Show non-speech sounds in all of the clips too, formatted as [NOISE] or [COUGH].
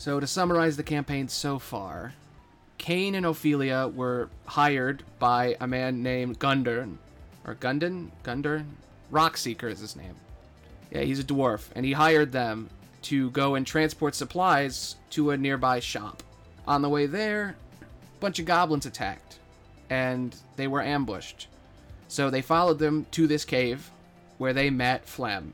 So, to summarize the campaign so far, Kane and Ophelia were hired by a man named Gunder, or Gundon? Gunder? Rockseeker is his name. Yeah, he's a dwarf, and he hired them to go and transport supplies to a nearby shop. On the way there, a bunch of goblins attacked, and they were ambushed. So they followed them to this cave, where they met Flem.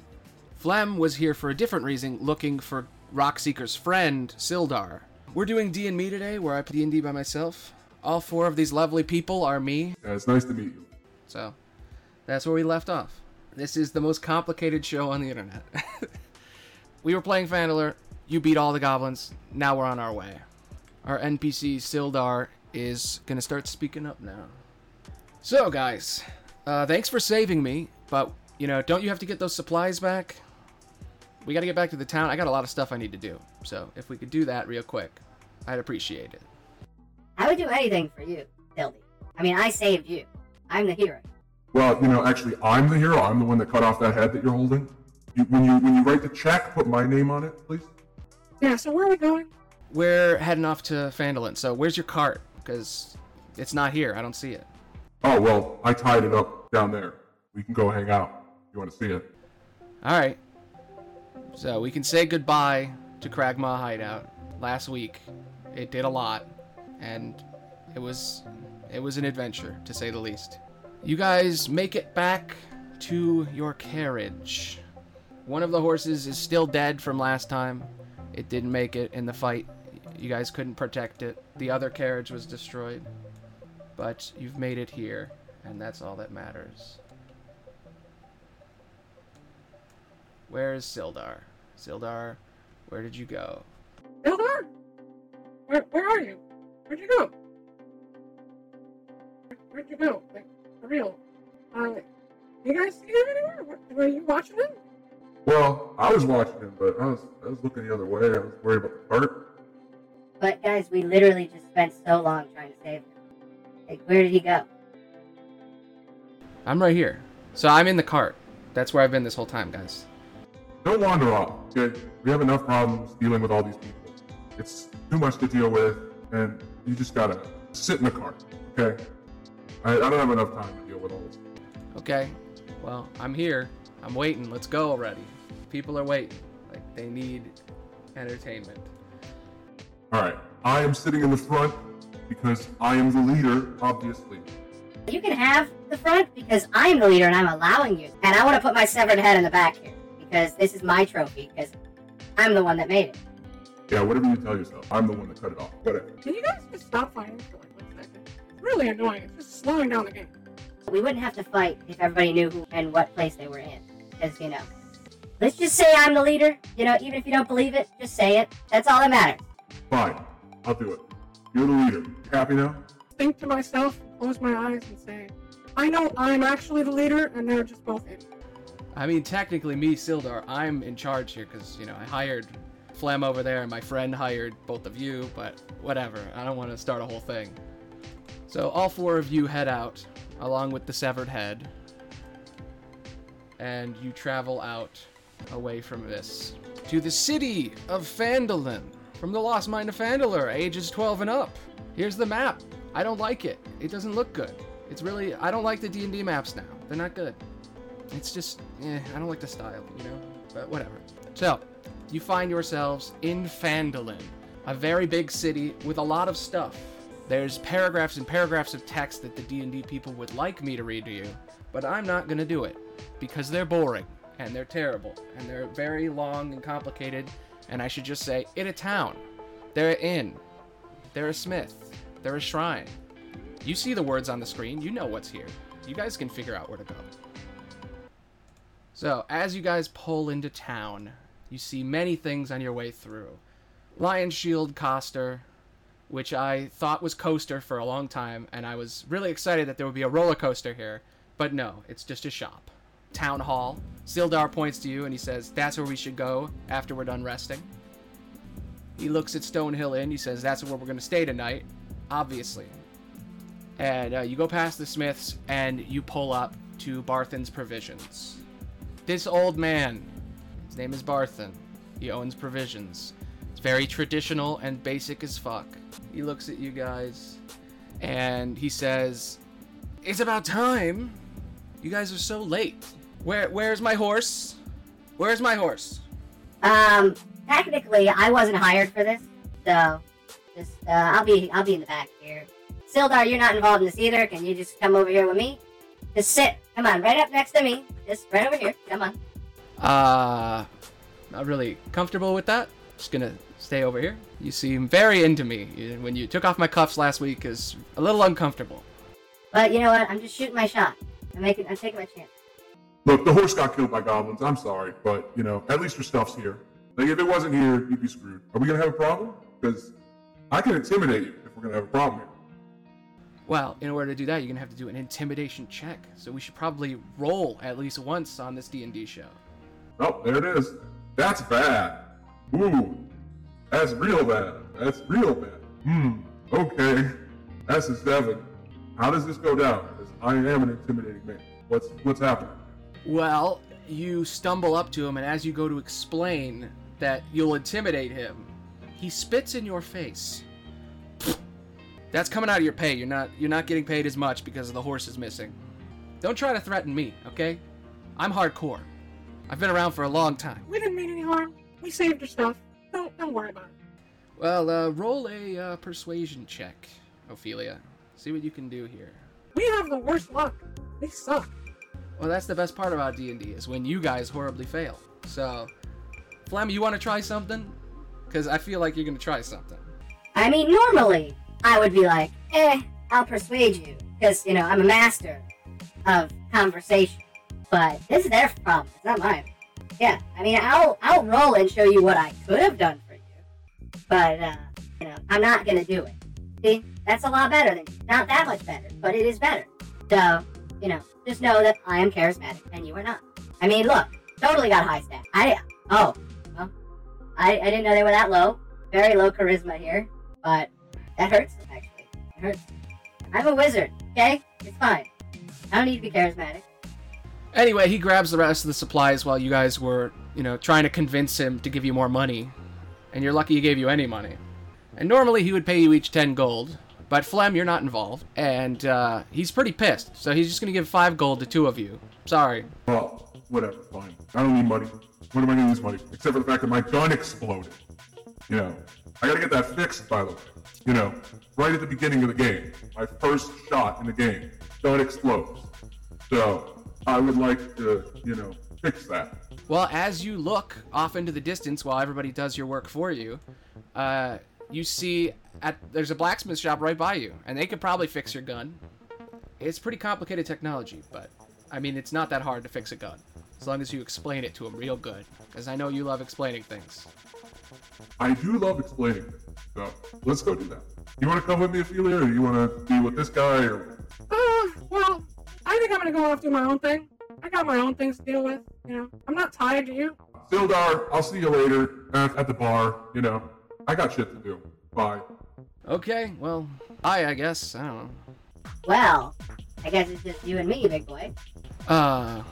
Flem was here for a different reason, looking for Rockseeker's friend, Sildar. We're doing D&Me today, where I play D&D by myself. All four of these lovely people are me, it's nice to meet you. so that's where we left off. This is the most complicated show on the internet. [LAUGHS] we were playing Phandelver, you beat all the goblins, now we're on our way. Our NPC Sildar is gonna start speaking up now. So, guys, uh, thanks for saving me, but, you know, don't you have to get those supplies back? We gotta get back to the town. I got a lot of stuff I need to do, so if we could do that real quick, I'd appreciate it. I would do anything for you, Dildy. I mean, I saved you. I'm the hero. Well, you know, actually, I'm the hero. I'm the one that cut off that head that you're holding. You, when you when you write the check, put my name on it, please. Yeah, so where are we going? We're heading off to Phandalin, so where's your cart? Because it's not here. I don't see it. Oh well, I tied it up down there. We can go hang out. You want to see it? All right. So we can say goodbye to Cragmaw Hideout. Last week, it did a lot, and it was it was an adventure to say the least. You guys make it back to your carriage. One of the horses is still dead from last time. It didn't make it in the fight. You guys couldn't protect it. The other carriage was destroyed. But you've made it here, and that's all that matters. Where is Sildar? Sildar, where did you go? Sildar? Where, where are you? Where'd you go? Where, where'd you go? Like, for real. Uh, you guys see him anywhere? Were, were you watching him? Well, I was watching him, but I was I was looking the other way. I was worried about the cart. But guys, we literally just spent so long trying to save him. Like, where did he go? I'm right here. So I'm in the cart. That's where I've been this whole time, guys. Don't wander off. Okay, we have enough problems dealing with all these people. It's too much to deal with, and you just gotta sit in the car. Okay. I, I don't have enough time to deal with all this. Okay. Well, I'm here. I'm waiting. Let's go already. People are waiting. Like they need entertainment. All right. I am sitting in the front because I am the leader, obviously. You can have the front because I'm the leader and I'm allowing you. And I want to put my severed head in the back here because this is my trophy because I'm the one that made it. Yeah, whatever you tell yourself. I'm the one that cut it off. Whatever. Can you guys just stop fighting for like one second? It's really annoying. It's just slowing down the game. We wouldn't have to fight if everybody knew who and what place they were in. Because, you know, let's just say I'm the leader. You know, even if you don't believe it, just say it. That's all that matters. Fine. I'll do it. You're the leader. Happy now? Think to myself, close my eyes, and say, I know I'm actually the leader, and they're just both in. I mean, technically, me, Sildar, I'm in charge here because, you know, I hired Flem over there and my friend hired both of you, but whatever. I don't want to start a whole thing. So, all four of you head out, along with the severed head, and you travel out away from this to the city of Phandalin from the Lost Mine of Phandelver, ages 12 and up. Here's the map. I don't like it. It doesn't look good. It's really I don't like the D&D maps now. They're not good. It's just eh, I don't like the style, you know. But whatever. So, you find yourselves in Phandalin, a very big city with a lot of stuff. There's paragraphs and paragraphs of text that the D&D people would like me to read to you, but I'm not going to do it because they're boring and they're terrible and they're very long and complicated and I should just say in a town. They're an inn. They're a smith. They're a shrine. You see the words on the screen. You know what's here. You guys can figure out where to go. So, as you guys pull into town, you see many things on your way through. Lionshield Coster, which I thought was Coaster for a long time, and I was really excited that there would be a roller coaster here, but no, it's just a shop. Town Hall. Sildar points to you and he says, That's where we should go after we're done resting. He looks at Stonehill Inn. He says, That's where we're going to stay tonight, obviously. And uh, you go past the Smiths and you pull up to Barthen's Provisions. This old man, his name is Barthen. He owns provisions. It's very traditional and basic as fuck. He looks at you guys and he says, "It's about time. You guys are so late. Where where's my horse? Where's my horse?" Um, technically, I wasn't hired for this, so just uh, I'll be I'll be in the back here. Sildar, you're not involved in this either. Can you just come over here with me? Just sit. Come on, right up next to me. Just right over here. Come on. Uh, not really comfortable with that. Just gonna stay over here. You seem very into me. When you took off my cuffs last week, is a little uncomfortable. But you know what? I'm just shooting my shot. I'm making. I'm taking my chance. Look, the horse got killed by goblins. I'm sorry, but you know, at least your stuff's here. Like if it wasn't here, you'd be screwed. Are we gonna have a problem? Because I can intimidate you if we're gonna have a problem here. Well, in order to do that, you're gonna have to do an intimidation check. So we should probably roll at least once on this D&D show. Oh, there it is. That's bad. Ooh, that's real bad. That's real bad. Hmm. Okay. That's a seven. How does this go down? I am an intimidating man. What's what's happening? Well, you stumble up to him, and as you go to explain that you'll intimidate him, he spits in your face. That's coming out of your pay. You're not you're not getting paid as much because the horse is missing. Don't try to threaten me, okay? I'm hardcore. I've been around for a long time. We didn't mean any harm. We saved your stuff. Don't don't worry about it. Well, uh, roll a uh, persuasion check, Ophelia. See what you can do here. We have the worst luck. They suck. Well, that's the best part about D&D is when you guys horribly fail. So, Flem, you want to try something? Because I feel like you're going to try something. I mean, normally I would be like, eh, I'll persuade you, because you know I'm a master of conversation. But this is their problem. It's not mine. Yeah, I mean, I'll I'll roll and show you what I could have done for you, but uh, you know, I'm not gonna do it. See, that's a lot better than not that much better, but it is better. So, you know, just know that I am charismatic and you are not. I mean, look, totally got high stat. I oh, well, I I didn't know they were that low. Very low charisma here, but that hurts actually. It hurts. I'm a wizard. Okay, it's fine. I don't need to be charismatic. Anyway, he grabs the rest of the supplies while you guys were, you know, trying to convince him to give you more money. And you're lucky he gave you any money. And normally he would pay you each 10 gold, but Flem, you're not involved. And uh, he's pretty pissed, so he's just going to give 5 gold to two of you. Sorry. Well, whatever, fine. I don't need money. What am I gonna use money? for? Except for the fact that my gun exploded. You know, I gotta get that fixed, by the way. You know, right at the beginning of the game, my first shot in the game, gun explodes. So I would like to, you know, fix that. Well, as you look off into the distance while everybody does your work for you, uh, you see at there's a blacksmith shop right by you, and they could probably fix your gun. It's pretty complicated technology, but I mean it's not that hard to fix a gun, as long as you explain it to them real good. Because I know you love explaining things. I do love explaining things. So let's go do that. You want to come with me, Ophelia, or you want to be with this guy, or Uh, well, I think I'm gonna go off do my own thing. I got my own things to deal with. You know, I'm not tied to you. Sildar? I'll see you later at, at the bar. You know, I got shit to do. Bye. Okay, well, I I guess I don't know. Well, I guess it's just you and me, big boy. Uh,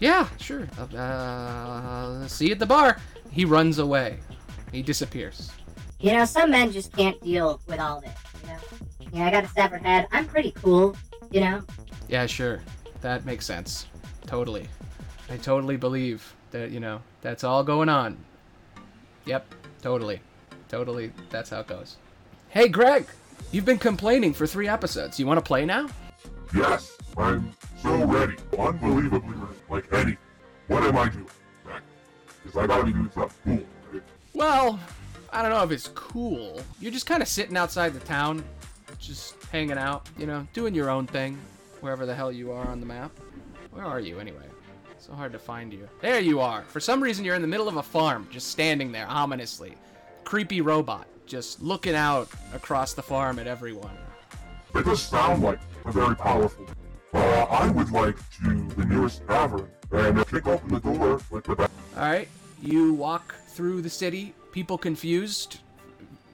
yeah, sure. Uh, see you at the bar. He runs away. He disappears. You know, some men just can't deal with all this. You know, yeah, I got a severed head. I'm pretty cool. You know, Yeah, sure. That makes sense. Totally. I totally believe that, you know, that's all going on. Yep, totally. Totally, that's how it goes. Hey, Greg! You've been complaining for three episodes. You want to play now? Yes, I'm so ready. Unbelievably ready. Like Eddie. What am I doing? Because I gotta be doing stuff cool. right? Well, I don't know if it's cool. You're just kind of sitting outside the town, just hanging out, you know, doing your own thing, wherever the hell you are on the map. Where are you, anyway? So hard to find you. There you are. For some reason, you're in the middle of a farm, just standing there ominously. Creepy robot, just looking out across the farm at everyone. It does sound like a very powerful. Uh, I would like to the nearest tavern and uh, kick open the door with the back. Alright, you walk through the city, people confused,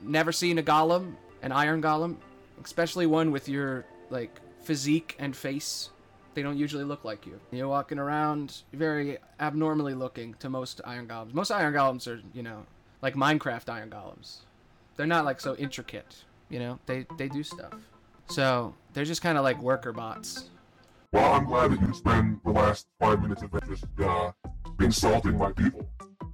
never seen a golem, an iron golem, especially one with your, like, physique and face. They don't usually look like you. You're walking around very abnormally looking to most iron golems. Most iron golems are, you know, like Minecraft iron golems. They're not like so intricate, you know. They they do stuff. So they're just kind of like worker bots. Well, I'm glad that you spend the last five minutes of it just uh, insulting my people.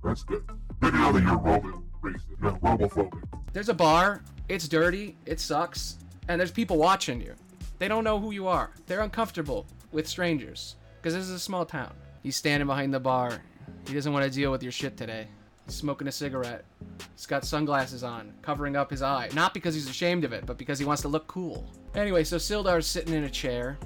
That's good. To know that you're robo racist, no, robophobic. There's a bar. It's dirty. It sucks. And there's people watching you. They don't know who you are. They're uncomfortable with strangers because this is a small town. He's standing behind the bar. He doesn't want to deal with your shit today. He's smoking a cigarette. He's got sunglasses on, covering up his eye. Not because he's ashamed of it, but because he wants to look cool. Anyway, so Sildar's sitting in a chair.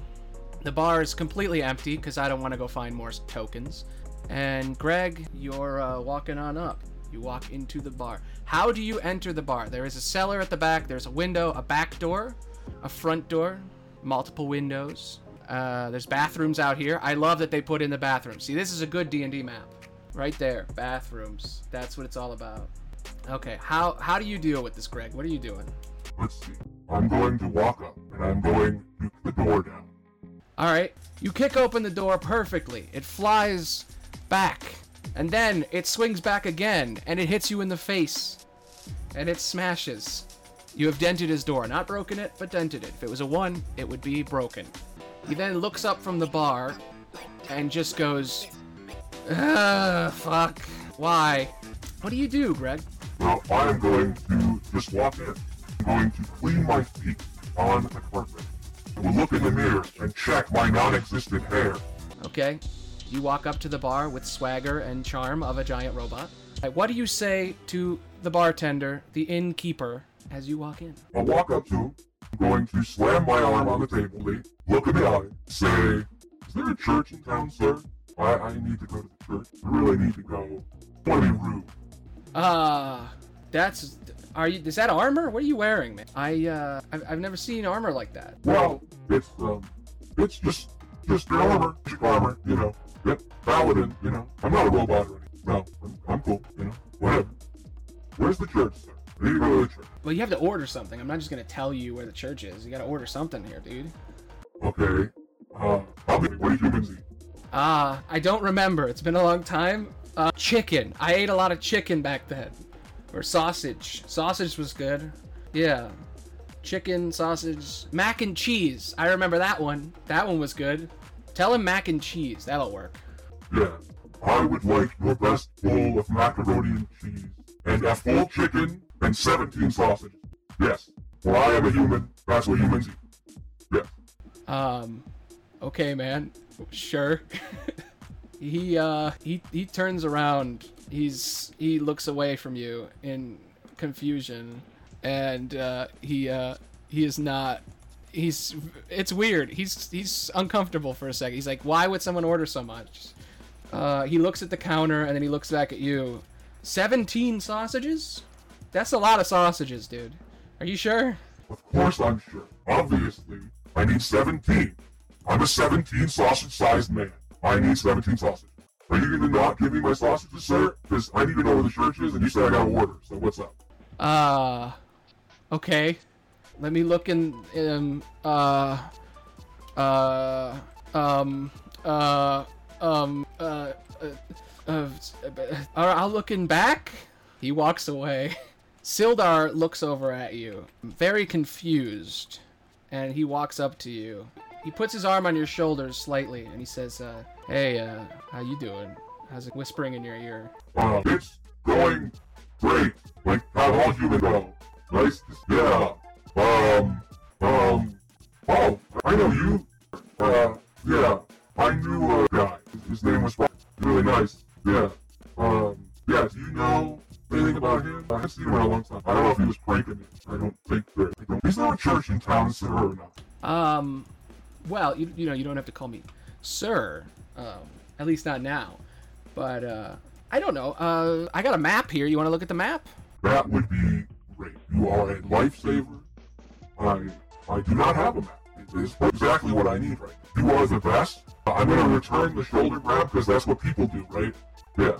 The bar is completely empty because I don't want to go find more tokens. And Greg, you're uh, walking on up. You walk into the bar. How do you enter the bar? There is a cellar at the back. There's a window, a back door, a front door, multiple windows. Uh, there's bathrooms out here. I love that they put in the bathrooms. See, this is a good D&D map. Right there, bathrooms. That's what it's all about. Okay, how how do you deal with this, Greg? What are you doing? Let's see. I'm going to walk up and I'm going to kick the door down. All right, you kick open the door perfectly. It flies back, and then it swings back again, and it hits you in the face, and it smashes. You have dented his door, not broken it, but dented it. If it was a one, it would be broken. He then looks up from the bar, and just goes, Ugh, fuck. Why? What do you do, Greg? Now, I am going to just walk in. I'm going to clean my feet on the carpet. I will look in the mirror and check my non-existent hair. Okay. You walk up to the bar with swagger and charm of a giant robot. What do you say to the bartender, the innkeeper, as you walk in? I'll walk up to him. I'm going to slam my arm on the table, look in the eye, say, Is there a church in town, sir? I, I need to go to the church. I really need to go. I want to be rude. Uh, that's. Are you? Is that armor? What are you wearing, man? I uh, I've, I've never seen armor like that. Well, it's, um, it's just, just the armor, armor, you know. Yep, paladin, you know. I'm not a robot or anything. No, I'm, I'm cool, you know. Whatever. Where's the church, sir? I need to go to the church. Well, you have to order something. I'm not just gonna tell you where the church is. You gotta order something here, dude. Okay. Uh, what do humans eat? Ah, I don't remember. It's been a long time. Uh, chicken. I ate a lot of chicken back then. Or sausage. Sausage was good. Yeah. Chicken, sausage, mac and cheese. I remember that one. That one was good. Tell him mac and cheese. That'll work. Yeah. I would like your best bowl of macaroni and cheese, and a full chicken, and 17 sausages. Yes. For I am a human. That's what humans eat. Yes. Um, okay, man. Sure. [LAUGHS] he uh he he turns around. He's he looks away from you in confusion, and uh, he uh he is not. He's it's weird. He's he's uncomfortable for a second. He's like, why would someone order so much? Uh, he looks at the counter and then he looks back at you. Seventeen sausages? That's a lot of sausages, dude. Are you sure? Of course I'm sure. Obviously, I need 17. I'm a 17 sausage-sized man. I need 17 sausages. Are you gonna not give me my sausages, sir? Because I need to know where the church is, and you said I gotta order. So what's up? Uh, okay. Let me look in. Um. Uh. Uh. Um. Uh. Um. Uh. Uh. uh, uh I'll look in back. He walks away. [LAUGHS] Sildar looks over at you, very confused, and he walks up to you. He puts his arm on your shoulders slightly, and he says, uh, "Hey, uh, how you doing?" How's it whispering in your ear? Uh, it's going great. Like how all humans go. Nice. to-. Yeah. Um. Um. Oh, I know you. Uh. Yeah. I knew a guy. His name was Rob. really nice. Yeah. Um. Yeah. Do you know anything about him? I haven't seen him in a long time. I don't know if he was pranking me. I don't think that. I don't. He's not a church in town, sir, or not. Um, well, you, you know, you don't have to call me sir. Um, at least not now. But uh, I don't know. Uh, I got a map here. You want to look at the map? That would be great. You are a lifesaver. I I do not have a map. It is exactly what I need right. You are the best. I'm gonna return the shoulder grab because that's what people do, right? Yeah.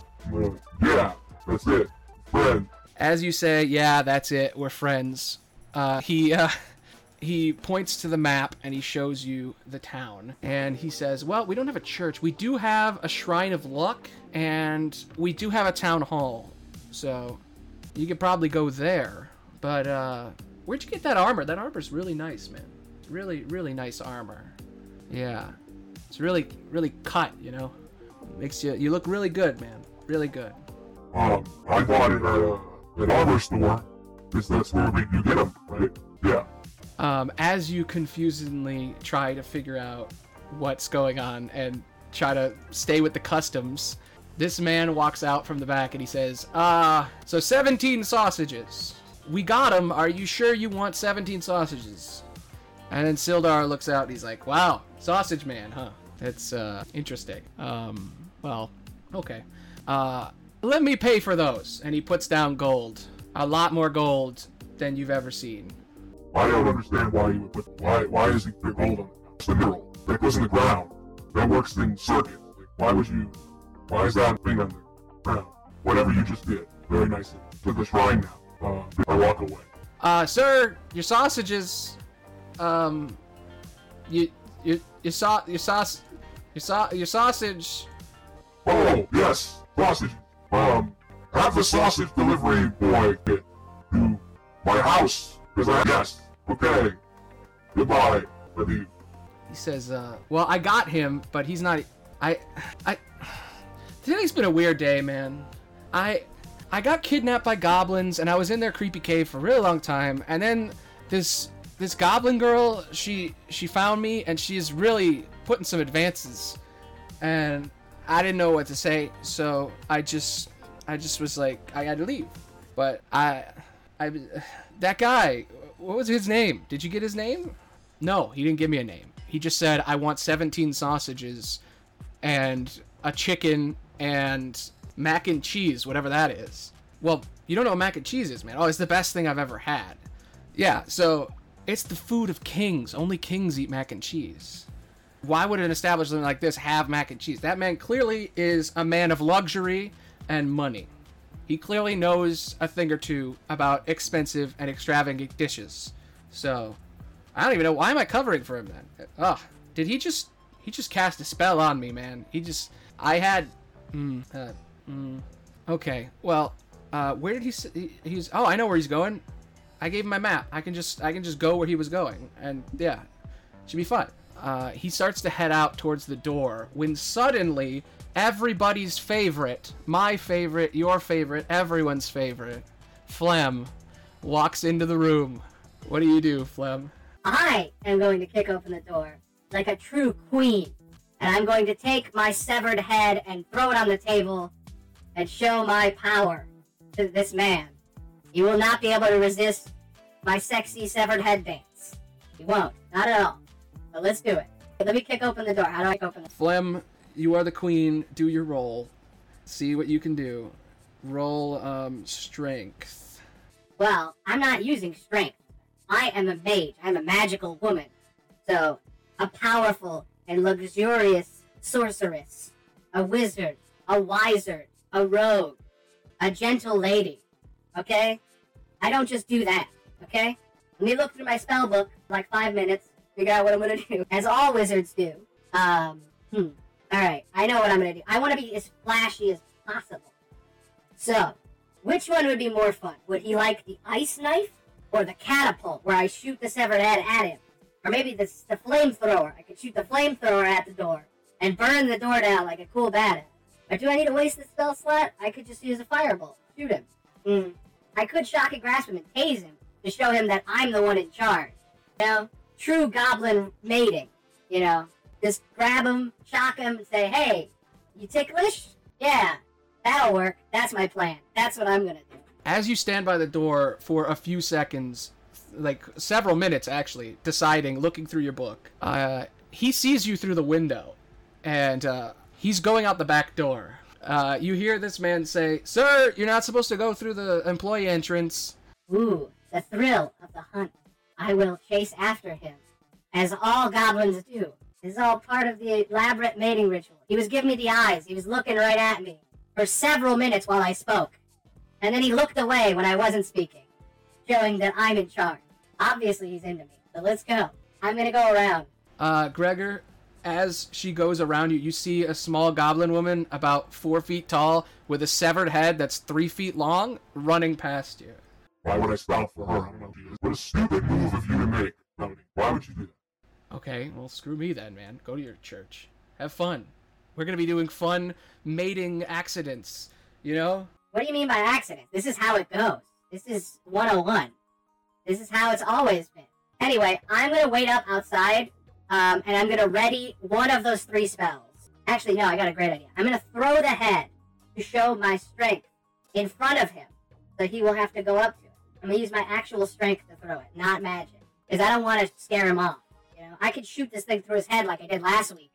Yeah. That's it. Friend. As you say, yeah, that's it. We're friends. Uh, he uh, [LAUGHS] he points to the map and he shows you the town. And he says, "Well, we don't have a church. We do have a shrine of luck, and we do have a town hall. So, you could probably go there. But uh, where'd you get that armor? That armor's really nice, man. Really, really nice armor. Yeah, it's really, really cut. You know, makes you you look really good, man. Really good. Um, I bought it at uh, an armor store, because that's where we, you get them, right? Yeah. um, as you confusingly try to figure out what's going on and try to stay with the customs, this man walks out from the back and he says, "Ah, so 17 sausages. We got them. Are you sure you want 17 sausages?" And then Sildar looks out and he's like, "Wow, sausage man, huh? That's uh, interesting. Um, well, okay. Uh, let me pay for those." And he puts down gold, a lot more gold than you've ever seen. I don't understand why you would put why why is it put gold on it? It's the mineral. That goes in the ground. That works in circuits. Like, why would you why is that thing on the ground? Whatever you just did. Very nicely. to the shrine now. Uh, I walk away. Uh, sir, your sausages, um, you, you, your sau, your sauce, your sau, your sausage. Oh, yes, sausage. Um, have the sausage delivery boy get to my house, because I guess. Okay. Goodbye. I leave. He says, uh, well, I got him, but he's not. I, I. [SIGHS] Today's been a weird day, man. I, I got kidnapped by goblins, and I was in their creepy cave for a really long time, and then this this goblin girl, she she found me, and she's really putting some advances, and I didn't know what to say, so I just I just was like I had to leave, but I I that guy, what was his name? Did you get his name? No, he didn't give me a name. He just said I want 17 sausages and a chicken and mac and cheese, whatever that is. Well, you don't know what mac and cheese is, man. Oh, it's the best thing I've ever had. Yeah, so it's the food of kings. Only kings eat mac and cheese. Why would an establishment like this have mac and cheese? That man clearly is a man of luxury and money. He clearly knows a thing or two about expensive and extravagant dishes. So, I don't even know why am I covering for him then. Ugh, did he just he just cast a spell on me, man? He just I had mm, uh, mm, okay. Well, uh, where did he, he's oh I know where he's going. I gave him my map. I can just I can just go where he was going, and yeah, should be fun. Uh, he starts to head out towards the door when suddenly everybody's favorite, my favorite, your favorite, everyone's favorite, Flem, walks into the room. What do you do, Flem? I am going to kick open the door like a true queen, and I'm going to take my severed head and throw it on the table and show my power to this man. He will not be able to resist my sexy severed head dance. He won't, not at all. But let's do it. Let me kick open the door. How do I open the door? Flem, you are the queen. Do your roll. See what you can do. Roll um, strength. Well, I'm not using strength. I am a mage. I'm a magical woman. So, a powerful and luxurious sorceress, a wizard, a wizard, a rogue, a gentle lady. Okay? I don't just do that. Okay? Let me look through my spell book like five minutes, figure out what I'm gonna [LAUGHS] do, as all wizards do. Um, hmm. Alright, I know what I'm gonna do. I wanna be as flashy as possible. So, which one would be more fun? Would he like the ice knife or the catapult where I shoot the severed head at him? Or maybe the, the flamethrower. I could shoot the flamethrower at the door and burn the door down like a cool badass. Or do I need to waste the spell slot? I could just use a firebolt. Shoot him. Hmm. I could shock and grasp him and tase him to show him that I'm the one in charge. You know? True goblin mating. You know? Just grab him, shock him, and say, hey, you ticklish? Yeah, that'll work. That's my plan. That's what I'm gonna do. As you stand by the door for a few seconds, like several minutes actually, deciding, looking through your book, uh, he sees you through the window, and uh, he's going out the back door. Uh, you hear this man say, "Sir, you're not supposed to go through the employee entrance." Ooh, the thrill of the hunt. I will chase after him, as all goblins do. This is all part of the elaborate mating ritual. He was giving me the eyes. He was looking right at me for several minutes while I spoke. And then he looked away when I wasn't speaking, showing that I'm in charge. Obviously, he's into me. but let's go. I'm gonna go around. Uh, Gregor, as she goes around you, you see a small goblin woman about four feet tall with a severed head that's three feet long running past you. Why would I stop for her? I don't know. dude. What a stupid move of you to make, Tony. Why would you do that? Okay, well, screw me then, man. Go to your church. Have fun. We're gonna be doing fun mating accidents, you know? What do you mean by accident? This is how it goes. This is 101. This is how it's always been. Anyway, I'm gonna wait up outside, um, and I'm gonna ready one of those three spells. Actually, no, I got a great idea. I'm gonna throw the head to show my strength in front of him, so he will have to go up to it. I'm gonna use my actual strength to throw it, not magic, because I don't want to scare him off. You know, I could shoot this thing through his head like I did last week,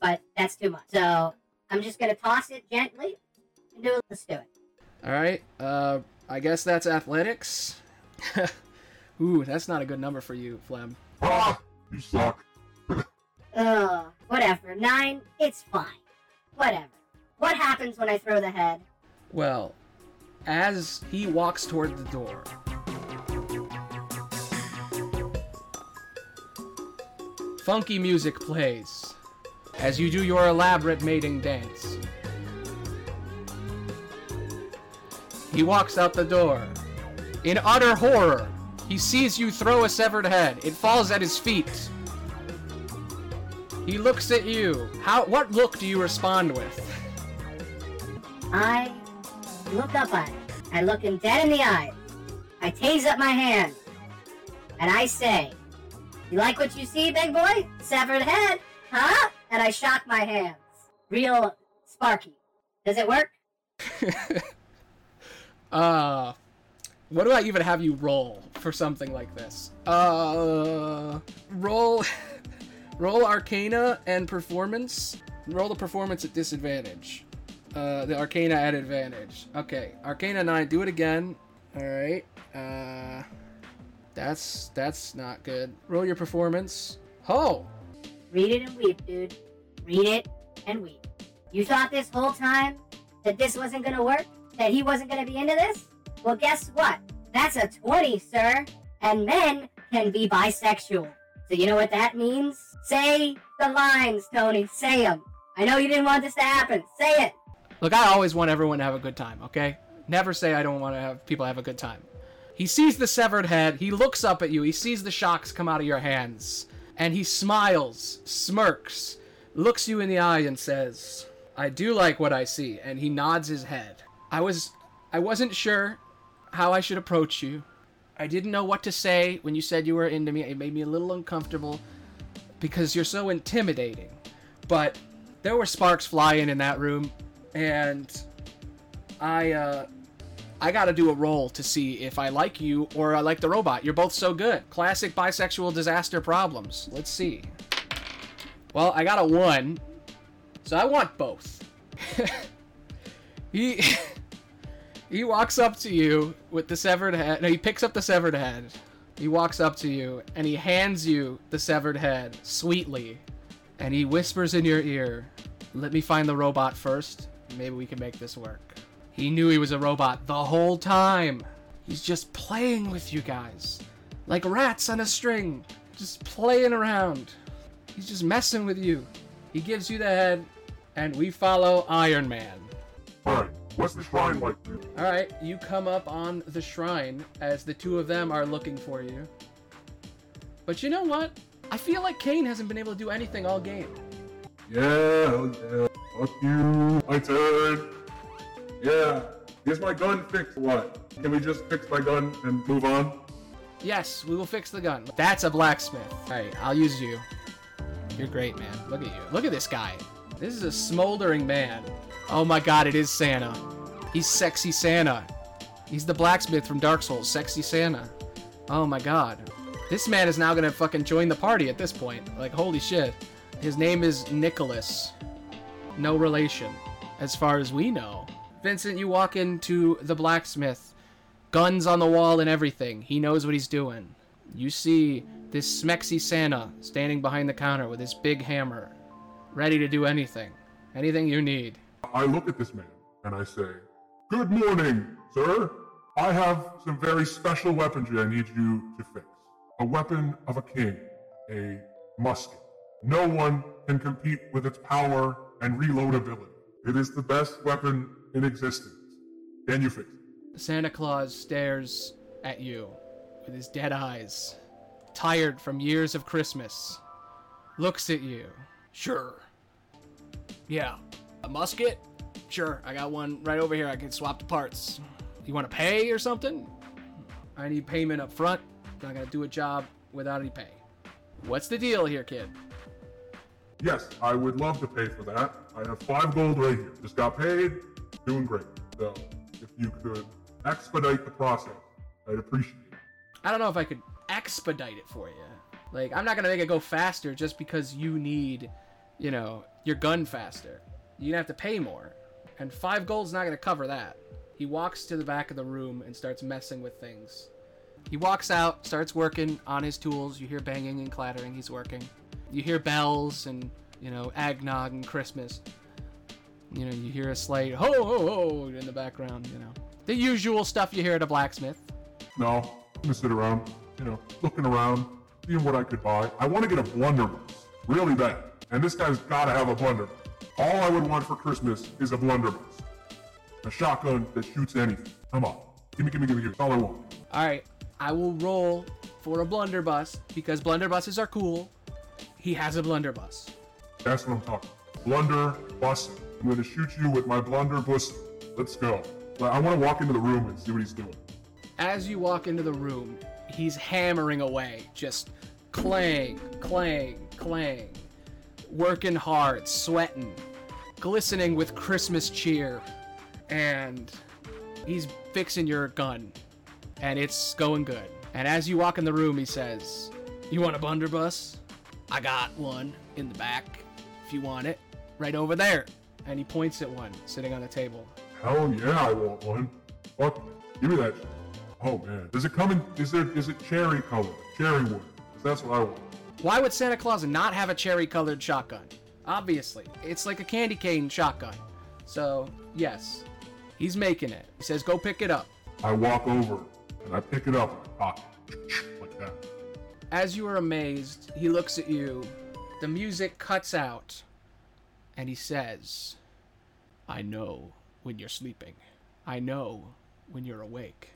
but that's too much. So I'm just gonna toss it gently and do it. Let's do it. All right. Uh, I guess that's athletics. [LAUGHS] Ooh, that's not a good number for you, Flem. Ah, you suck. Ugh, whatever. Nine, it's fine. Whatever. What happens when I throw the head? Well, as he walks toward the door, funky music plays as you do your elaborate mating dance. He walks out the door. In utter horror, he sees you throw a severed head. It falls at his feet. He looks at you. How what look do you respond with? I look up at him. I look him dead in the eye. I tase up my hand. And I say, You like what you see, big boy? Severed head, huh? And I shock my hands. Real sparky. Does it work? [LAUGHS] Uh, what do I even have you roll for something like this? Uh, roll, [LAUGHS] roll Arcana and Performance. Roll the Performance at disadvantage. Uh, the Arcana at advantage. Okay, Arcana nine. Do it again. All right. Uh, that's that's not good. Roll your Performance. Oh, Read it and weep, dude. Read it and weep. You thought this whole time that this wasn't gonna work? That he wasn't gonna be into this? Well, guess what? That's a 20, sir. And men can be bisexual. So you know what that means? Say the lines, Tony. Say them. I know you didn't want this to happen. Say it. Look, I always want everyone to have a good time, okay? Never say I don't want to have people have a good time. He sees the severed head, he looks up at you, he sees the shocks come out of your hands, and he smiles, smirks, looks you in the eye and says, "I do like what I see." And he nods his head. I was I wasn't sure how I should approach you. I didn't know what to say when you said you were into me. It made me a little uncomfortable because you're so intimidating. But there were sparks flying in that room, and I uh, I gotta do a roll to see if I like you or I like the robot. You're both so good. Classic bisexual disaster problems. Let's see. Well, I got a one, so I want both. [LAUGHS] he [LAUGHS] he walks up to you with the severed head. No, he picks up the severed head. He walks up to you and he hands you the severed head sweetly, and he whispers in your ear, "Let me find the robot first. Maybe we can make this work." He knew he was a robot the whole time. He's just playing with you guys, like rats on a string, just playing around. He's just messing with you. He gives you the head, and we follow Iron Man. Alright, what's the shrine like. All right, you come up on the shrine as the two of them are looking for you. But you know what? I feel like Kane hasn't been able to do anything all game. Yeah, hell yeah. Fuck you. My turn. Yeah. Is my gun fixed? What? Can we just fix my gun and move on? Yes, we will fix the gun. That's a blacksmith. All right, I'll use you. You're great, man. Look at you. Look at this guy. This is a smoldering man. Oh my god, it is Santa. He's sexy Santa. He's the blacksmith from Dark Souls, sexy Santa. Oh my god. This man is now gonna fucking join the party at this point. Like, holy shit. His name is Nicholas. No relation, as far as we know. Vincent, you walk into the blacksmith, guns on the wall and everything. He knows what he's doing. You see this smexy Santa standing behind the counter with his big hammer, ready to do anything. Anything you need. I look at this man and I say, Good morning, sir. I have some very special weaponry I need you to fix. A weapon of a king, a musket. No one can compete with its power and reloadability. It is the best weapon in existence. Can you fix it? Santa Claus stares at you with his dead eyes, tired from years of Christmas. Looks at you. Sure. Yeah. A musket? Sure, I got one right over here. I can swap the parts. You want to pay or something? I need payment up front. Not gonna do a job without any pay. What's the deal here, kid? Yes, I would love to pay for that. I have five gold right here. Just got paid. Doing great. So if you could expedite the process, I'd appreciate it. I don't know if I could expedite it for you. Like, I'm not gonna make it go faster just because you need, you know, your gun faster. You're gonna have to pay more. And five gold's not gonna cover that. He walks to the back of the room and starts messing with things. He walks out, starts working on his tools. You hear banging and clattering. He's working. You hear bells and, you know, eggnog and Christmas. You know, you hear a slight ho ho ho in the background, you know. The usual stuff you hear at a blacksmith. No, I'm gonna sit around, you know, looking around, seeing what I could buy. I want to get a blunderbuss, really bad. And this guy's gotta have a blunderbuss. All I would want for Christmas is a blunderbuss. A shotgun that shoots anything. Come on. Gimme, gimme, gimme, gimme. That's all I want. All right, I will roll for a blunderbuss because blunderbusses are cool. He has a blunderbuss. That's what I'm talking about. Blunderbuss. I'm gonna shoot you with my blunderbuss. Let's go. I want to walk into the room and see what he's doing. As you walk into the room, he's hammering away, just clang, clang, clang, working hard, sweating, glistening with Christmas cheer, and he's fixing your gun, and it's going good. And as you walk in the room, he says, "You want a blunderbuss? I got one in the back. If you want it, right over there." And he points at one sitting on the table. Hell yeah, I want one. Fuck. Give me that. Oh man. Does it come in is there is it cherry color? Cherry wood. 'Cause That's what I want. Why would Santa Claus not have a cherry colored shotgun? Obviously, it's like a candy cane shotgun. So, yes, he's making it. He says, go pick it up. I walk over and I pick it up in my pocket. Like that. As you are amazed, he looks at you. The music cuts out, and he says, I know when you're sleeping. I know when you're awake.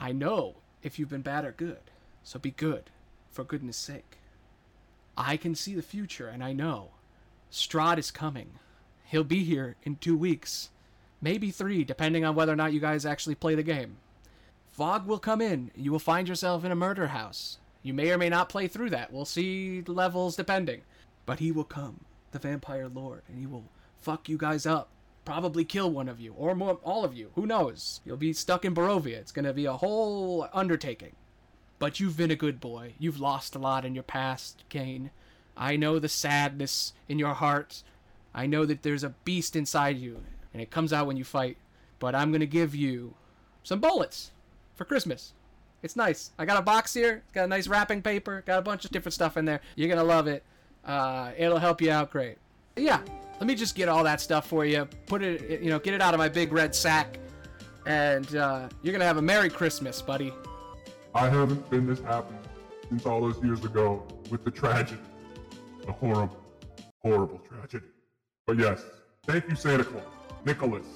I know if you've been bad or good. So be good, for goodness sake. I can see the future, and I know. Strahd is coming. He'll be here in two weeks. Maybe three, depending on whether or not you guys actually play the game. Fog will come in. You will find yourself in a murder house. You may or may not play through that. We'll see levels depending. But he will come, the vampire lord, and he will fuck you guys up. Probably kill one of you, or more, all of you. Who knows? You'll be stuck in Barovia. It's gonna be a whole undertaking. But you've been a good boy. You've lost a lot in your past, Kane. I know the sadness in your heart. I know that there's a beast inside you, and it comes out when you fight. But I'm gonna give you some bullets for Christmas. It's nice. I got a box here. It's got a nice wrapping paper. Got a bunch of different stuff in there. You're gonna love it. Uh, it'll help you out great. Yeah. Let me just get all that stuff for you. Put it, you know, get it out of my big red sack, and uh, you're gonna have a Merry Christmas, buddy. I haven't been this happy since all those years ago with the tragedy. The horrible, horrible tragedy. But yes, thank you, Santa Claus. Nicholas,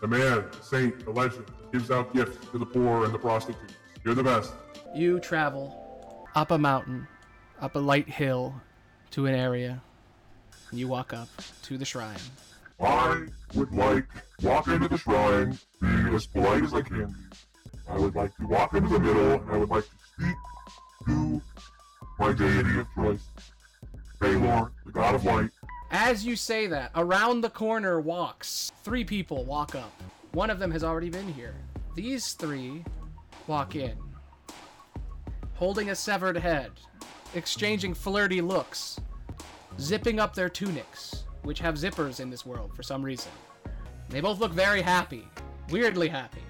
the man, the saint, the legend, gives out gifts to the poor and the prostitutes. You're the best. You travel up a mountain, up a light hill, to an area, and you walk up to the shrine. I would like walk into the shrine, be as polite as I can be. I would like to walk into the middle, and I would like to speak to my deity of choice, Baylor, the god of light. As you say that, around the corner walks three people walk up. One of them has already been here. These three walk in, holding a severed head, exchanging flirty looks, zipping up their tunics, which have zippers in this world for some reason. They both look very happy, weirdly happy.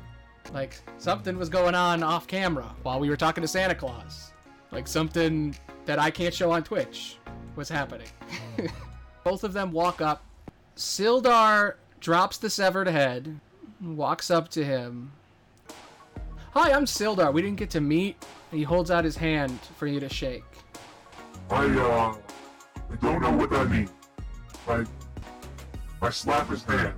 Like something was going on off camera while we were talking to Santa Claus. Like something that I can't show on Twitch was happening. [LAUGHS] Both of them walk up. Sildar drops the severed head, walks up to him. Hi, I'm Sildar. We didn't get to meet. He holds out his hand for you to shake. I, uh, I don't know what that means. I, I slap his hand.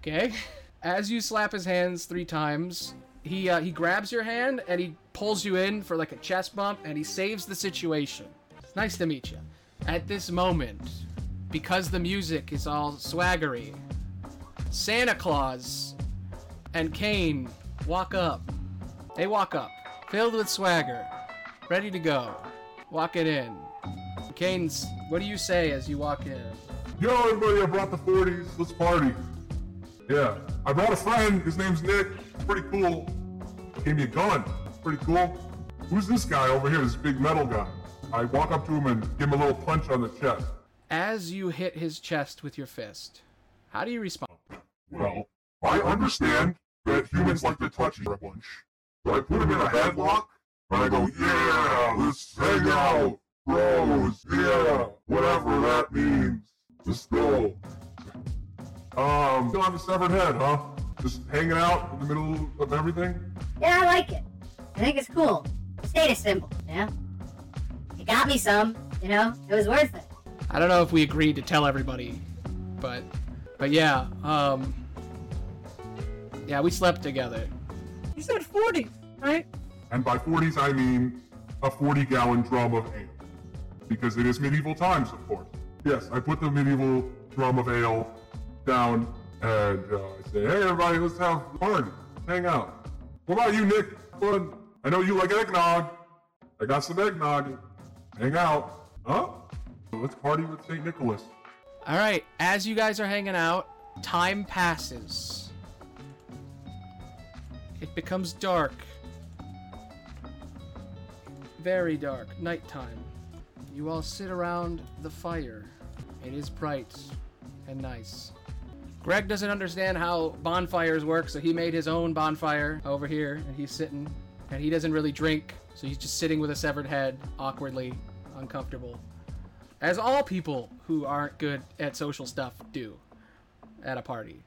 Okay. [LAUGHS] As you slap his hands three times, he uh, he grabs your hand and he pulls you in for like a chest bump and he saves the situation. It's nice to meet you. At this moment, because the music is all swaggery, Santa Claus and Kane walk up. They walk up, filled with swagger, ready to go, walking in. Kane's, what do you say as you walk in? Yo, everybody, I brought the 40s. Let's party. Yeah, I brought a friend. His name's Nick. Pretty cool. Gave me a gun. Pretty cool. Who's this guy over here? This big metal guy. I walk up to him and give him a little punch on the chest. As you hit his chest with your fist, how do you respond? Well, I understand that humans like to touch a bunch. So I put him in a headlock, and I go, yeah, let's hang out, bros, yeah, whatever that means. Let's go. Um, still have a severed head, huh? Just hanging out in the middle of everything? Yeah, I like it. I think it's cool. Status symbol, you know? It got me some, you know? It was worth it. I don't know if we agreed to tell everybody, but but yeah, um yeah, we slept together. You said 40, right? And by 40s, I mean a 40 gallon drum of ale. Because it is medieval times, of course. Yes, I put the medieval drum of ale down and uh, I say, hey, everybody, let's have a party. Hang out. What about you, Nick? Fun. I know you like eggnog. I got some eggnog. Hang out. Huh? Let's party with St. Nicholas. All right, as you guys are hanging out, time passes. It becomes dark. Very dark, nighttime. You all sit around the fire. It is bright and nice. Greg doesn't understand how bonfires work, so he made his own bonfire over here, and he's sitting. And he doesn't really drink, so he's just sitting with a severed head, awkwardly, uncomfortable. As all people who aren't good at social stuff do at a party.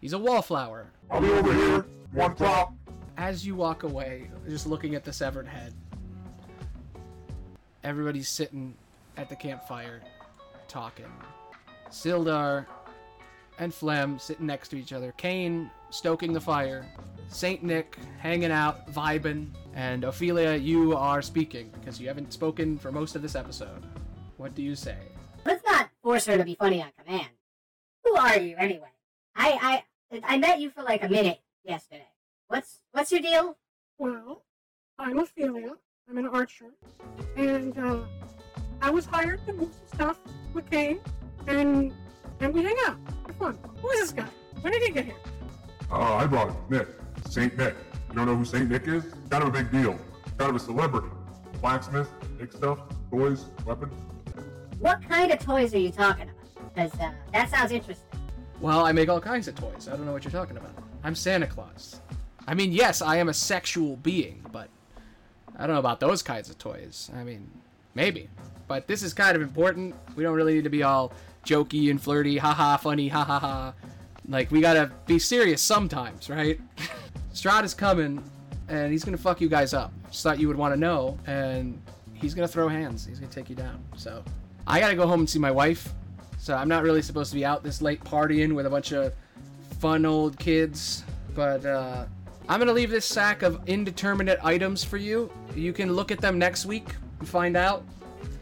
He's a wallflower. I'll be over here. One top. As you walk away, just looking at the severed head, everybody's sitting at the campfire talking. Sildar and Flem sitting next to each other. Kane stoking the fire. Saint Nick hanging out, vibing. And Ophelia, you are speaking because you haven't spoken for most of this episode. What do you say? Let's not force her to be funny on command. Who are you anyway? I I I met you for like a minute yesterday. What's what's your deal? Well, I'm Ophelia. I'm an archer. And uh, I was hired to move some stuff with Kane, and and we hang out. Have fun. Who is this guy? When did he get here? Oh, I brought him. Nick. Saint Nick. You don't know who Saint Nick is? Kind of a big deal. Kind of a celebrity. Blacksmith, make stuff, toys, weapons. What kind of toys are you talking about? Because uh, that sounds interesting. Well, I make all kinds of toys. I don't know what you're talking about. I'm Santa Claus. I mean, yes, I am a sexual being, but I don't know about those kinds of toys. I mean, maybe. But this is kind of important. We don't really need to be all jokey and flirty, haha, funny, ha ha ha. Like, we gotta be serious sometimes, right? [LAUGHS] Strahd is coming, and he's gonna fuck you guys up. Just thought you would want to know, and he's gonna throw hands. He's gonna take you down. So, I gotta go home and see my wife. So I'm not really supposed to be out this late partying with a bunch of fun old kids. But uh, I'm gonna leave this sack of indeterminate items for you. You can look at them next week and find out.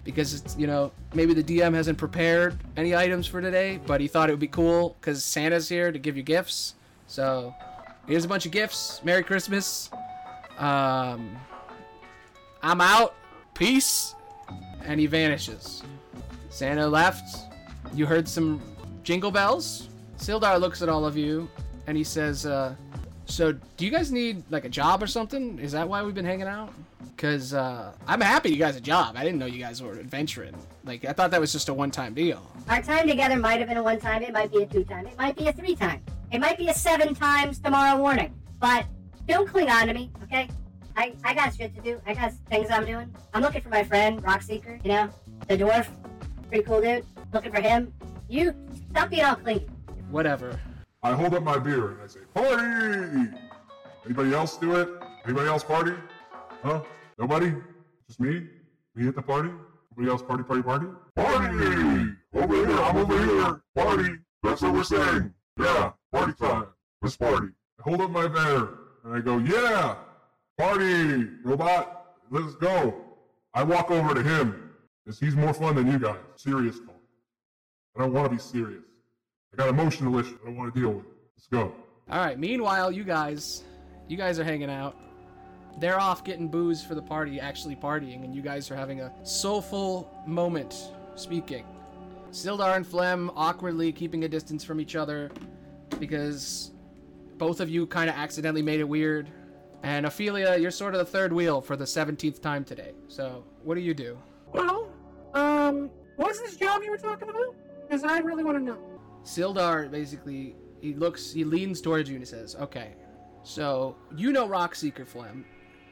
Because it's you know maybe the DM hasn't prepared any items for today, but he thought it would be cool because Santa's here to give you gifts. So here's a bunch of gifts. Merry Christmas. Um, I'm out. Peace. And he vanishes. Santa left. You heard some jingle bells. Sildar looks at all of you and he says, uh, So, do you guys need like a job or something? Is that why we've been hanging out? Because uh, I'm happy you guys a job. I didn't know you guys were adventuring. Like, I thought that was just a one time deal. Our time together might have been a one time, it might be a two time, it might be a three time, it might be a seven times tomorrow morning. But don't cling on to me, okay? I, I got shit to do. I got things I'm doing. I'm looking for my friend, Rockseeker, you know? The dwarf. Pretty cool dude. Looking for him. You stop being all clingy. Whatever. I hold up my beer and I say, Party! Anybody else do it? Anybody else party? Huh? Nobody? Just me? Me at the party? Nobody else party, party, party? Party! Over here, I'm over here! Party! That's what we're saying. Yeah, party time. Let's party. I hold up my banner and I go, yeah, party, robot. Let's go. I walk over to him because he's more fun than you guys. Serious talk. I don't want to be serious. I got emotional issues I don't want to deal with. Let's go. All right. Meanwhile, you guys, you guys are hanging out. They're off getting booze for the party, actually partying, and you guys are having a soulful moment speaking. Sildar and Flem awkwardly keeping a distance from each other because both of you kind of accidentally made it weird. And Ophelia, you're sort of the third wheel for the 17th time today. So, what do you do? Well, um, what's this job you were talking about? Because I really want to know. Sildar basically he looks he leans towards you and he says, "Okay, so you know Rockseeker Flem.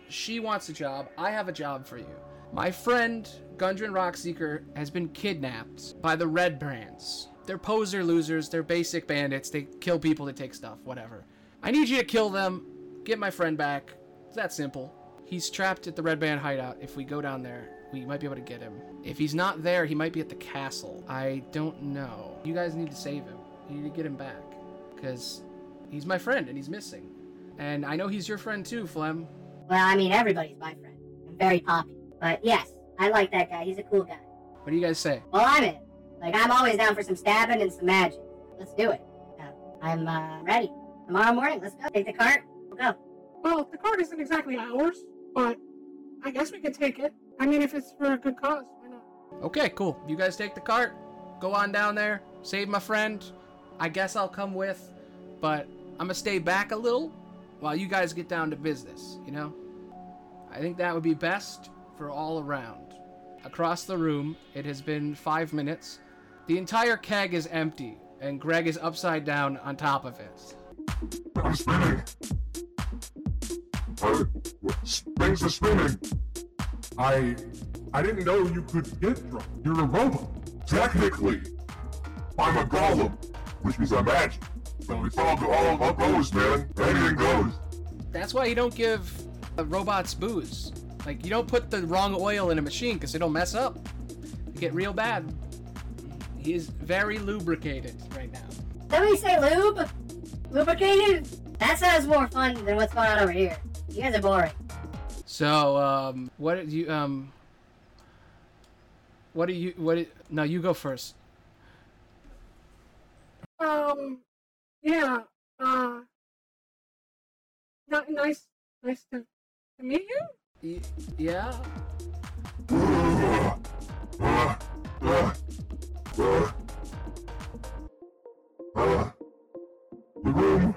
She wants a job. I have a job for you. My friend Gundren Rockseeker has been kidnapped by the Red Brands. They're poser losers. They're basic bandits. They kill people to take stuff. Whatever. I need you to kill them. Get my friend back. It's that simple. He's trapped at the Red Brand hideout. If we go down there, we might be able to get him. If he's not there, he might be at the castle. I don't know. You guys need to save him. You need to get him back. Because he's my friend and he's missing. And I know he's your friend too, Flem. Well, I mean, everybody's my friend. I'm very popular. But yes, I like that guy. He's a cool guy. What do you guys say? Well, I'm in. Like, I'm always down for some stabbing and some magic. Let's do it. Uh, I'm uh, ready. Tomorrow morning, let's go. Take the cart. We'll go. Well, the cart isn't exactly ours, but I guess we can take it. I mean, if it's for a good cause, why not? Okay, cool. You guys take the cart. Go on down there. Save my friend. I guess I'll come with, but I'm gonna stay back a little while you guys get down to business, you know? I think that would be best for all around. Across the room, it has been five minutes. The entire keg is empty, and Greg is upside down on top of it. I'm spinning. Uh, things are spinning. I I didn't know you could get drunk. You're a robot. Technically, I'm a golem, which means I'm magic. So it's all, all, all goes, man. Anything goes. That's why you don't give uh, robots booze. Like, you don't put the wrong oil in a machine because it'll mess up. You get real bad. He's very lubricated right now. Somebody say lube? Lubricated? That sounds more fun than what's going on over here. You guys are boring. So, um, what did you, um, what do you, what, did, no, you go first. Um, yeah, uh, not nice, nice to, to meet you. Y- yeah? The room.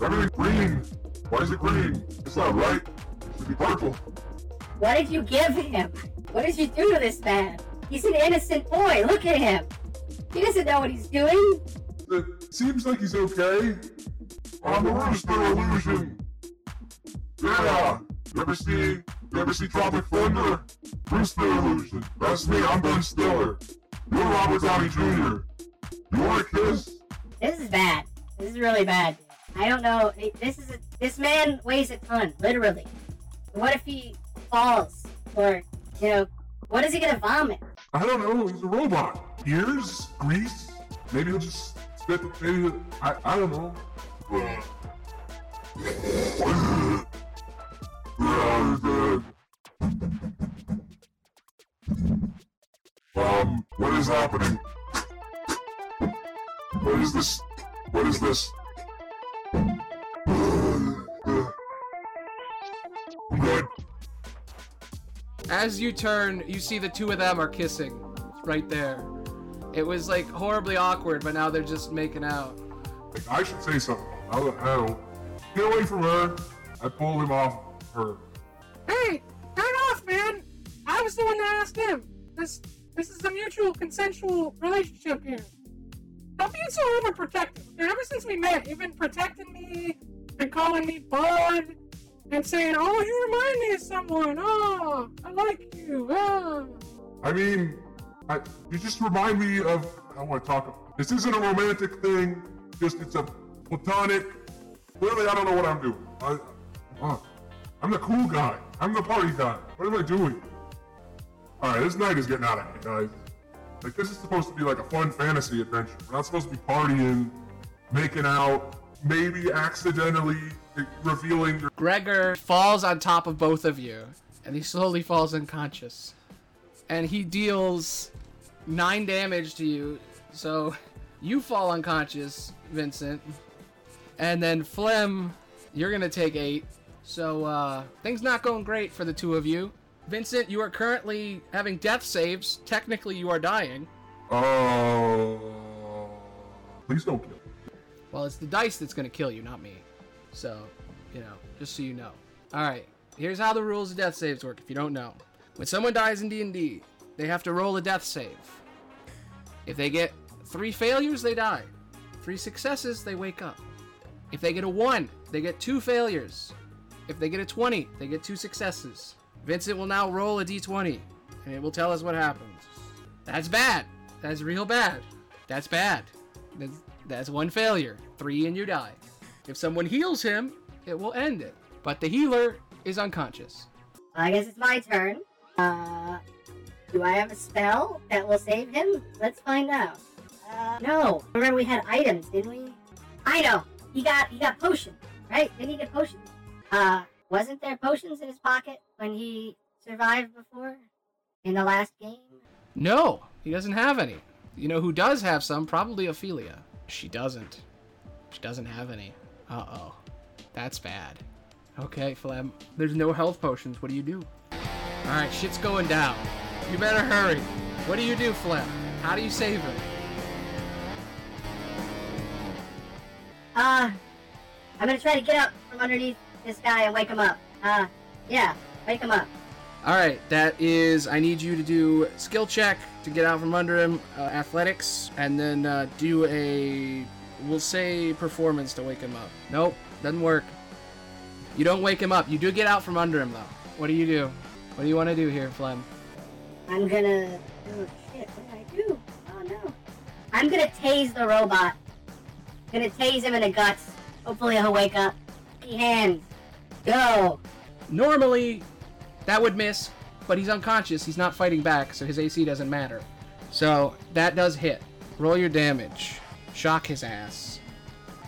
Everything green. Why is it green? It's not right. It should be purple. What did you give him? What did you do to this man? He's an innocent boy. Look at him. He doesn't know what he's doing. It seems like he's okay. On the Rooster Illusion. Yeah. You ever see, you ever see Tropic Thunder? Rooster Illusion. That's me. I'm Ben Stiller. You're Robert Downey Jr. You want a kiss? This is bad. This is really bad. I don't know. This is a, this man weighs a ton, literally. What if he falls, or you know, what is he gonna vomit? I don't know. He's a robot. Ears, grease. Maybe he'll just spit. Maybe he'll- I. I don't know. Um, what is happening? What is this? What is this? As you turn, you see the two of them are kissing right there. It was like horribly awkward, but now they're just making out. Like, I should say something. I don't, I don't. Get away from her. I pulled him off her. Hey, turn off, man! I was the one that asked him. This, this is a mutual, consensual relationship here. Stop being so overprotective. Ever since we met, you've been protecting me, been calling me Bud, and saying, "Oh, you remind me of someone. Oh, I like you." Oh. I mean, I, you just remind me of. I want to talk. This isn't a romantic thing. Just it's a platonic. Clearly, I don't know what I'm doing. I, uh, I'm the cool guy. I'm the party guy. What am I doing? All right, this night is getting out of hand, guys. Like this is supposed to be like a fun fantasy adventure. We're not supposed to be partying, making out, maybe accidentally revealing. Gregor falls on top of both of you, and he slowly falls unconscious. And he deals nine damage to you, so you fall unconscious, Vincent. And then Flem, you're gonna take eight. So uh, things not going great for the two of you. Vincent, you are currently having death saves. Technically, you are dying. Oh. Please don't kill. me. Well, it's the dice that's gonna kill you, not me. So, you know, just so you know. All right, here's how the rules of death saves work. If you don't know, when someone dies in D&D, they have to roll a death save. If they get three failures, they die. Three successes, they wake up. If they get a one, they get two failures. If they get a 20, they get two successes. Vincent will now roll a d20, and it will tell us what happens. That's bad. That's real bad. That's bad. That's, that's one failure. Three and you die. If someone heals him, it will end it. But the healer is unconscious. I guess it's my turn. Uh, do I have a spell that will save him? Let's find out. Uh, no. Remember we had items, didn't we? I know. He got he got potions, right? Didn't he get potions? Uh, wasn't there potions in his pocket when he survived before in the last game? No, he doesn't have any. You know who does have some? Probably Ophelia. She doesn't. She doesn't have any. Uh oh. That's bad. Okay, Flem. There's no health potions. What do you do? Alright, shit's going down. You better hurry. What do you do, Flem? How do you save him? Uh, I'm gonna try to get up from underneath this guy and wake him up. Uh, yeah, wake him up. Alright, that is. I need you to do skill check to get out from under him, uh, athletics, and then uh, do a. We'll say performance to wake him up. Nope, doesn't work. You don't wake him up. You do get out from under him, though. What do you do? What do you want to do here, Flem? I'm gonna. Oh shit! What do I do? Oh no! I'm gonna tase the robot. Gonna tase him in the guts. Hopefully he'll wake up. Hands. Go. Normally, that would miss, but he's unconscious. He's not fighting back, so his AC doesn't matter. So that does hit. Roll your damage. Shock his ass.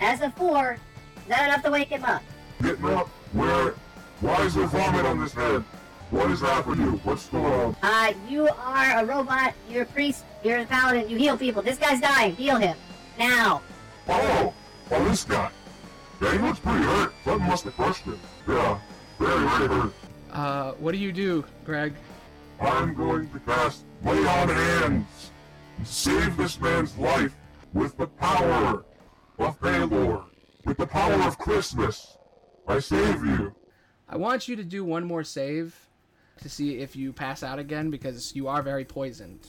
As a four. Is that enough to wake him up? Getting up. Where? Why is there vomit on this head? What is happening? you? What's going on? Uh, you are a robot. You're a priest. You're a paladin. You heal people. This guy's dying. Heal him. Now. Oh, oh, this guy. Yeah, he looks pretty hurt. Something must have crushed him. Yeah, very, very hurt. Uh, what do you do, Greg? I'm going to cast Lay on Hands and save this man's life with the power of Baylor, with the power of Christmas. I save you. I want you to do one more save to see if you pass out again because you are very poisoned.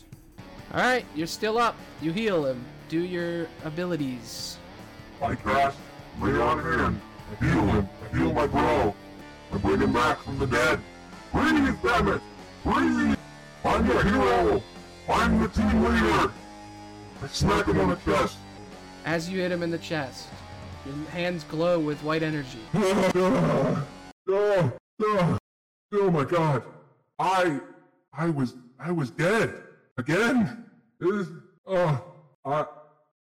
Alright, you're still up. You heal him. Do your abilities. I cast Lay on Hand. I heal him. I heal my bro. I bring him back from the dead. Breathe, damn it! Breathe! I'm your hero! I'm the team leader! I smack him on the chest. As you hit him in the chest, your hands glow with white energy. oh, oh, oh, oh my god. I I was I was dead. Again? This oh I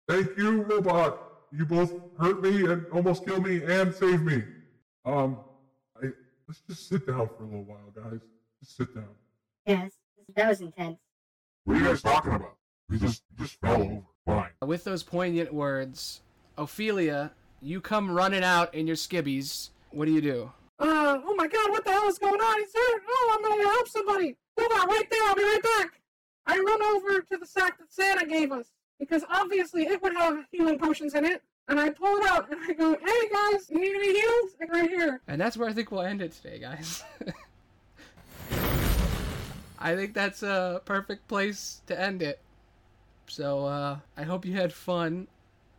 thank you, robot. You both hurt me and almost killed me and saved me. Um I let's just sit down for a little while, guys. Just sit down. Yes. That was intense. What are you guys talking about? He just he just fell over. Fine. With those poignant words, Ophelia, you come running out in your skibbies. What do you do? Uh, oh my god, what the hell is going on? He's hurt! Oh, I'm gonna help somebody! Hold on, right there, I'll be right back! I run over to the sack that Santa gave us, because obviously it would have healing potions in it, and I pull it out, and I go, hey guys, you need to be healed? And right here. And that's where I think we'll end it today, guys. [LAUGHS] I think that's a perfect place to end it. So, uh, I hope you had fun.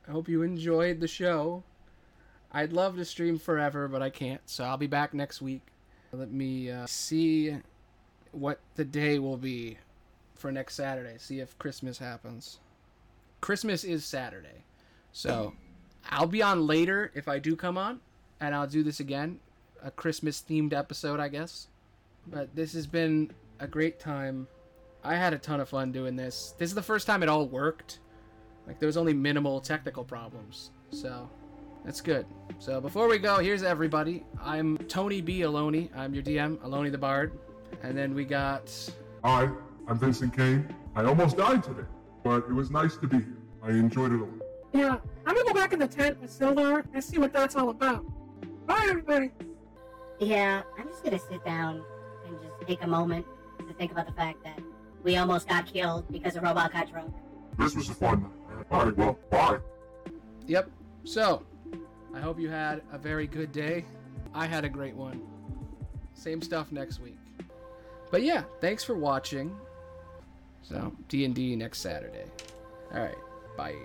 I hope you enjoyed the show. I'd love to stream forever, but I can't, so I'll be back next week. Let me uh, see what the day will be for next Saturday. See if Christmas happens. Christmas is Saturday. So I'll be on later if I do come on, and I'll do this again. A Christmas themed episode, I guess. But this has been a great time. I had a ton of fun doing this. This is the first time it all worked. Like there was only minimal technical problems. So that's good. So before we go, here's everybody. I'm Tony B. Aloni. I'm your DM, Aloni the Bard. And then we got Hi, I'm Vincent Kane. I almost died today, but it was nice to be here. I enjoyed it a lot. Yeah, I'm gonna go back in the tent with Sildar and see what that's all about. Bye, everybody. Yeah, I'm just gonna sit down and just take a moment to think about the fact that we almost got killed because a robot got drunk. This was a fun night. All right, well, bye. Yep. So, I hope you had a very good day. I had a great one. Same stuff next week. But yeah, thanks for watching. So, D&D next Saturday. All right. Bye.